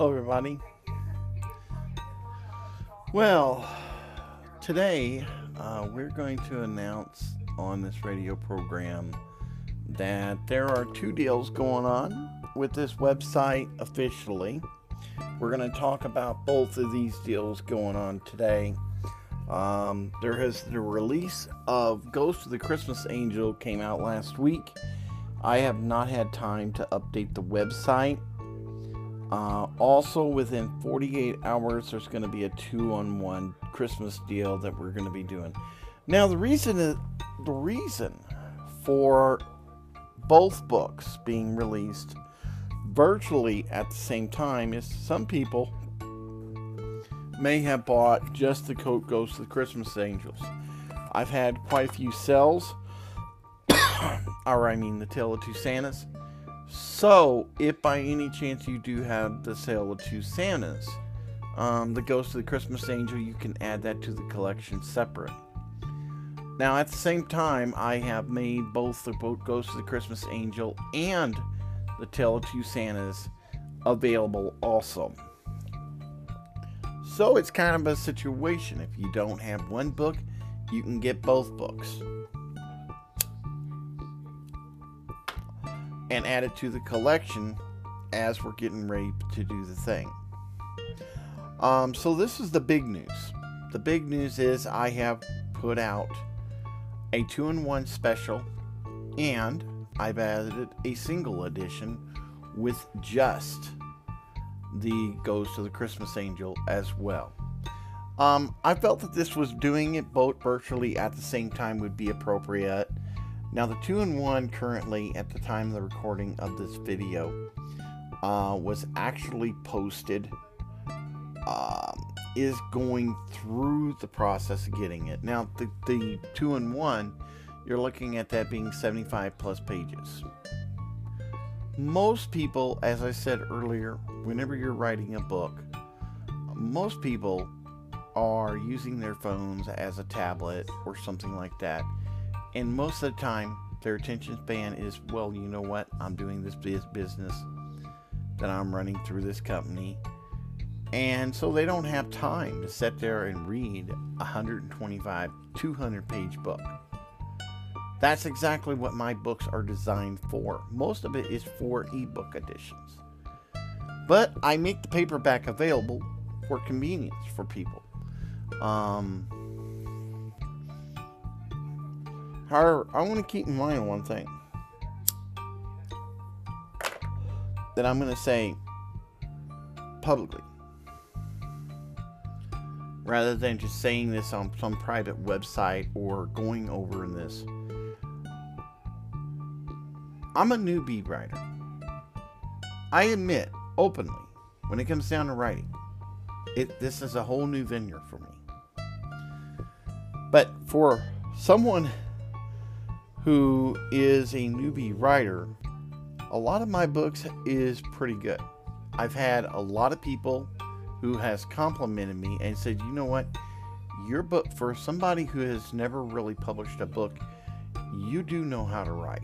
Hello, everybody. Well, today uh, we're going to announce on this radio program that there are two deals going on with this website officially. We're going to talk about both of these deals going on today. Um, there has the release of Ghost of the Christmas Angel came out last week. I have not had time to update the website. Uh, also, within 48 hours, there's going to be a two-on-one Christmas deal that we're going to be doing. Now, the reason is, the reason for both books being released virtually at the same time is some people may have bought just the Coat Ghost of the Christmas Angels. I've had quite a few sales, or I mean the Tale of Two Santas. So, if by any chance you do have the Tale of Two Santas, um, the Ghost of the Christmas Angel, you can add that to the collection separate. Now, at the same time, I have made both the Ghost of the Christmas Angel and the Tale of Two Santas available also. So it's kind of a situation. If you don't have one book, you can get both books. And add it to the collection as we're getting ready to do the thing. Um, so this is the big news. The big news is I have put out a two-in-one special and I've added a single edition with just the Ghost of the Christmas Angel as well. Um, I felt that this was doing it both virtually at the same time would be appropriate. Now, the two in one currently, at the time of the recording of this video, uh, was actually posted, um, is going through the process of getting it. Now, the, the two in one, you're looking at that being 75 plus pages most people, as I said earlier, whenever you're writing a book, most people are using their phones as a tablet or something like that. And most of the time, their attention span is, well, you know what? I'm doing this business that I'm running through this company. And so they don't have time to sit there and read a 125, 200 page book. That's exactly what my books are designed for. Most of it is for ebook editions. But I make the paperback available for convenience for people. Um, however, I want to keep in mind one thing that I'm going to say publicly rather than just saying this on some private website or going over in this. I'm a newbie writer. I admit openly, when it comes down to writing, it this is a whole new vineyard for me. But for someone who is a newbie writer, a lot of my books is pretty good. I've had a lot of people who has complimented me and said, "You know what? Your book for somebody who has never really published a book, you do know how to write."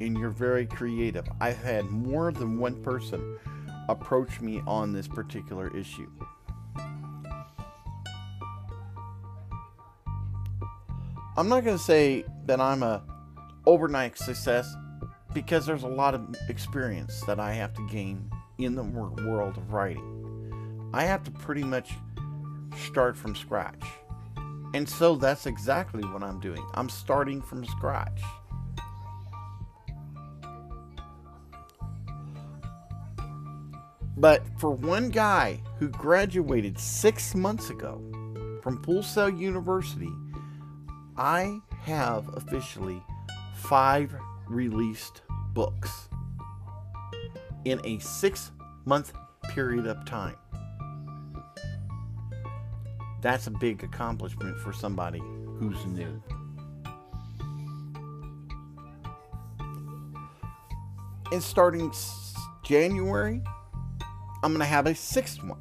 and you're very creative. I've had more than one person approach me on this particular issue. I'm not going to say that I'm a overnight success because there's a lot of experience that I have to gain in the world of writing. I have to pretty much start from scratch. And so that's exactly what I'm doing. I'm starting from scratch. But for one guy who graduated six months ago from Full Sail University, I have officially five released books in a six month period of time. That's a big accomplishment for somebody who's new. And starting January I'm going to have a sixth one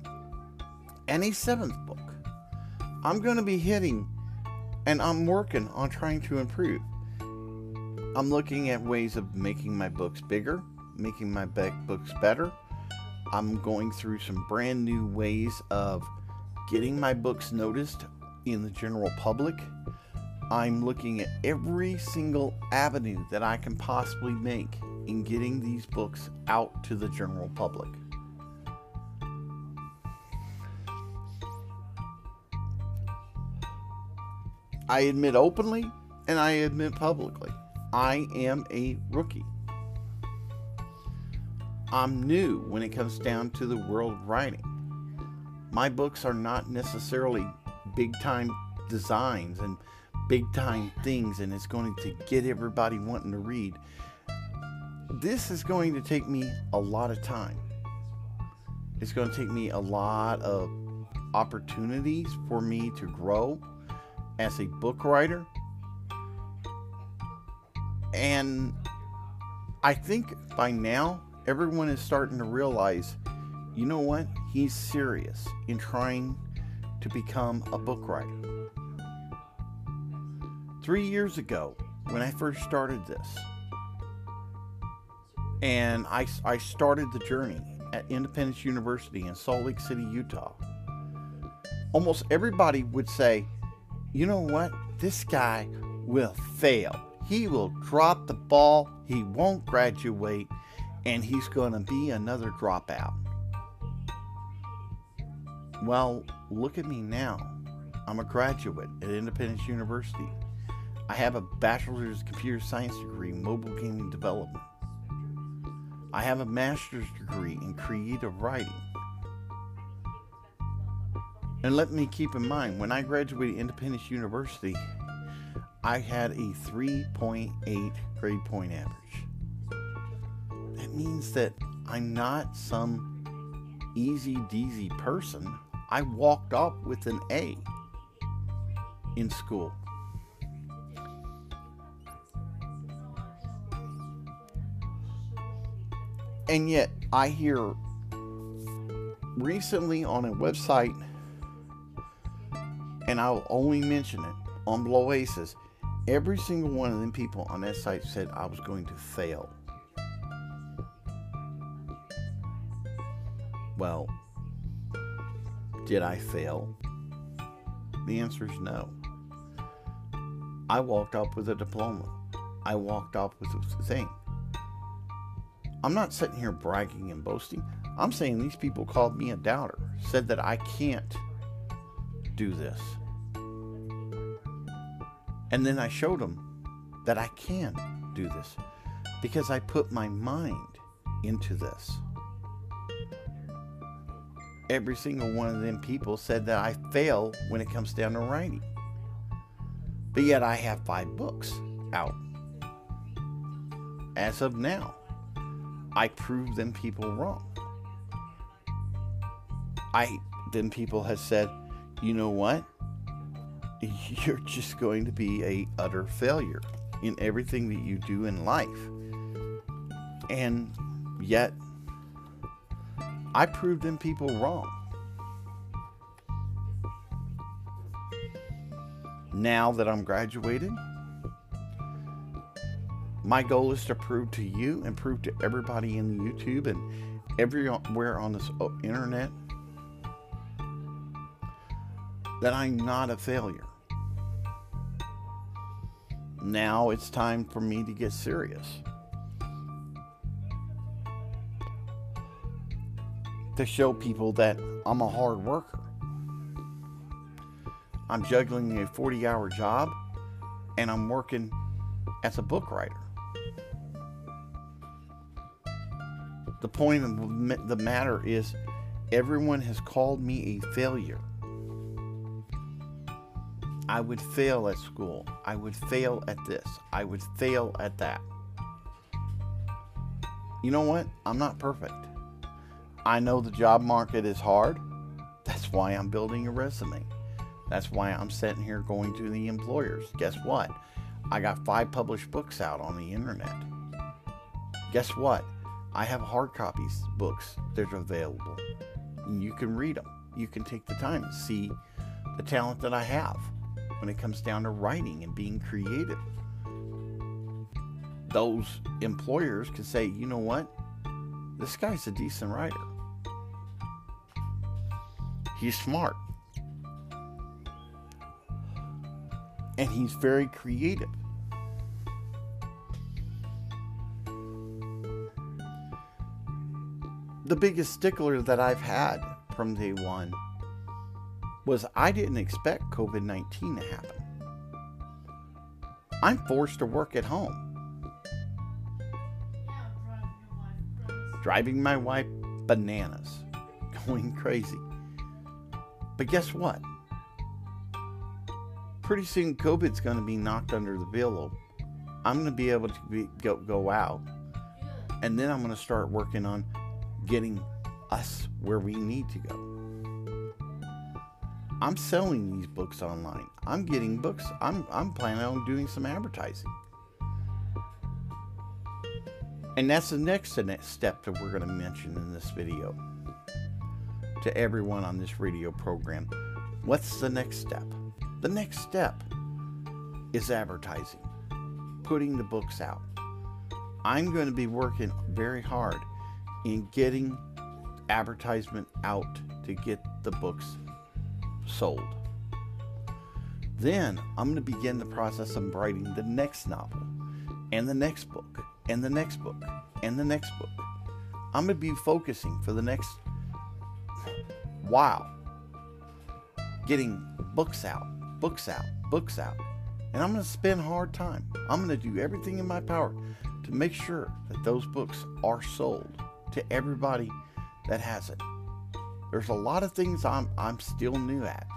and a seventh book. I'm going to be hitting and I'm working on trying to improve. I'm looking at ways of making my books bigger, making my back books better, I'm going through some brand new ways of getting my books noticed in the general public. I'm looking at every single avenue that I can possibly make in getting these books out to the general public. I admit openly and I admit publicly, I am a rookie. I'm new when it comes down to the world of writing. My books are not necessarily big time designs and big time things, and it's going to get everybody wanting to read. This is going to take me a lot of time. It's going to take me a lot of opportunities for me to grow as a book writer. And I think by now, everyone is starting to realize you know what? He's serious in trying to become a book writer. Three years ago, when I first started this, and I, I started the journey at Independence University in Salt Lake City, Utah, almost everybody would say, you know what? This guy will fail. He will drop the ball. He won't graduate. And he's going to be another dropout. Well, look at me now. I'm a graduate at Independence University. I have a bachelor's computer science degree in mobile gaming development. I have a master's degree in creative writing. And let me keep in mind, when I graduated Independence University, I had a 3.8 grade point average. That means that I'm not some easy deasy person. I walked off with an A in school. And yet, I hear recently on a website and I'll only mention it on Blow Aces. Every single one of them people on that site said I was going to fail. Well, did I fail? The answer is no. I walked up with a diploma. I walked up with a thing. I'm not sitting here bragging and boasting. I'm saying these people called me a doubter, said that I can't do this. And then I showed them that I can do this because I put my mind into this. Every single one of them people said that I fail when it comes down to writing. But yet I have five books out. As of now, I proved them people wrong. I then people have said, you know what? you're just going to be a utter failure in everything that you do in life. And yet I proved them people wrong. Now that I'm graduated, my goal is to prove to you and prove to everybody in YouTube and everywhere on this internet that I'm not a failure. Now it's time for me to get serious. To show people that I'm a hard worker. I'm juggling a 40 hour job and I'm working as a book writer. The point of the matter is, everyone has called me a failure. I would fail at school. I would fail at this. I would fail at that. You know what? I'm not perfect. I know the job market is hard. That's why I'm building a resume. That's why I'm sitting here going to the employers. Guess what? I got five published books out on the internet. Guess what? I have hard copies books that are available. You can read them. You can take the time to see the talent that I have when it comes down to writing and being creative. Those employers can say, you know what? This guy's a decent writer. He's smart. And he's very creative. The biggest stickler that I've had from day one was I didn't expect COVID 19 to happen. I'm forced to work at home. Driving my wife bananas, going crazy. But guess what? Pretty soon COVID's going to be knocked under the pillow. I'm going to be able to be, go, go out. And then I'm going to start working on getting us where we need to go. I'm selling these books online. I'm getting books. I'm, I'm planning on doing some advertising. And that's the next step that we're going to mention in this video to everyone on this radio program. What's the next step? The next step is advertising, putting the books out. I'm going to be working very hard in getting advertisement out to get the books sold. Then I'm going to begin the process of writing the next novel, and the next book, and the next book, and the next book. I'm going to be focusing for the next while getting books out, books out, books out. And I'm going to spend hard time. I'm going to do everything in my power to make sure that those books are sold to everybody that has it. There's a lot of things I'm, I'm still new at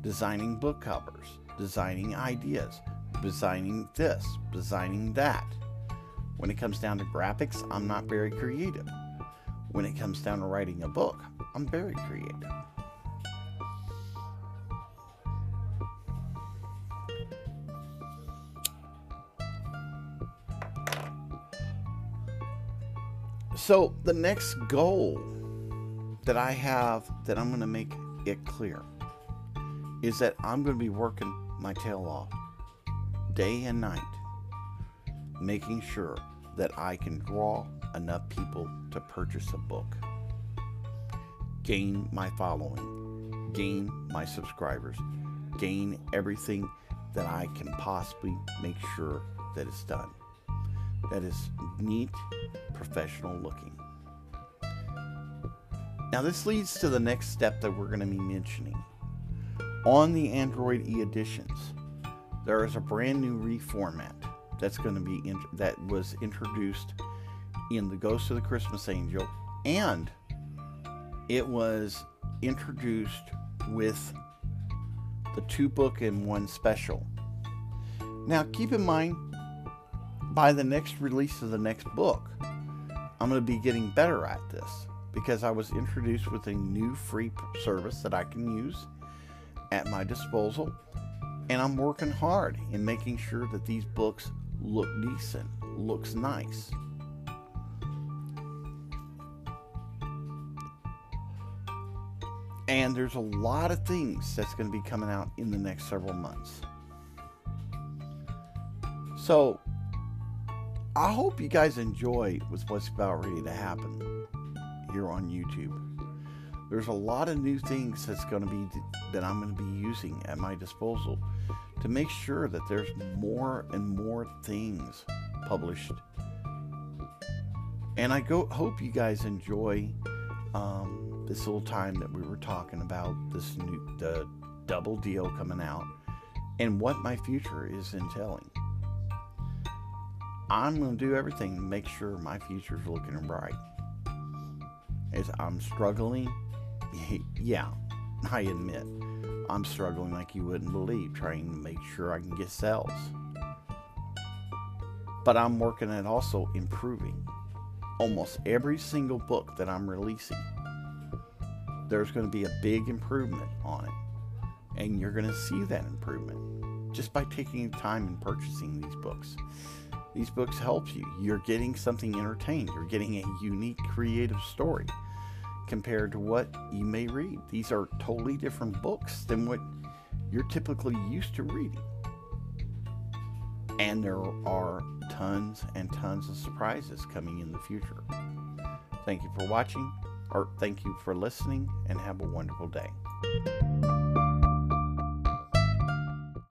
designing book covers, designing ideas, designing this, designing that. When it comes down to graphics, I'm not very creative. When it comes down to writing a book, I'm very creative. So, the next goal that I have that I'm going to make it clear is that I'm going to be working my tail off day and night, making sure that I can draw enough people to purchase a book, gain my following, gain my subscribers, gain everything that I can possibly make sure that it's done. That is neat, professional looking. Now, this leads to the next step that we're going to be mentioning. On the Android e editions, there is a brand new reformat that's going to be in, that was introduced in the Ghost of the Christmas Angel, and it was introduced with the two book and one special. Now, keep in mind, by the next release of the next book, I'm going to be getting better at this because I was introduced with a new free service that I can use at my disposal. And I'm working hard in making sure that these books look decent, looks nice. And there's a lot of things that's going to be coming out in the next several months. So, I hope you guys enjoy what's about ready to happen here on YouTube. There's a lot of new things that's going to be that I'm going to be using at my disposal to make sure that there's more and more things published. And I go hope you guys enjoy um, this little time that we were talking about this new the double deal coming out and what my future is entailing. I'm going to do everything to make sure my future is looking bright. I'm struggling, yeah, I admit, I'm struggling like you wouldn't believe, trying to make sure I can get sales. But I'm working at also improving almost every single book that I'm releasing. There's going to be a big improvement on it. And you're going to see that improvement just by taking time and purchasing these books. These books help you. You're getting something entertained. You're getting a unique creative story compared to what you may read. These are totally different books than what you're typically used to reading. And there are tons and tons of surprises coming in the future. Thank you for watching. or thank you for listening and have a wonderful day.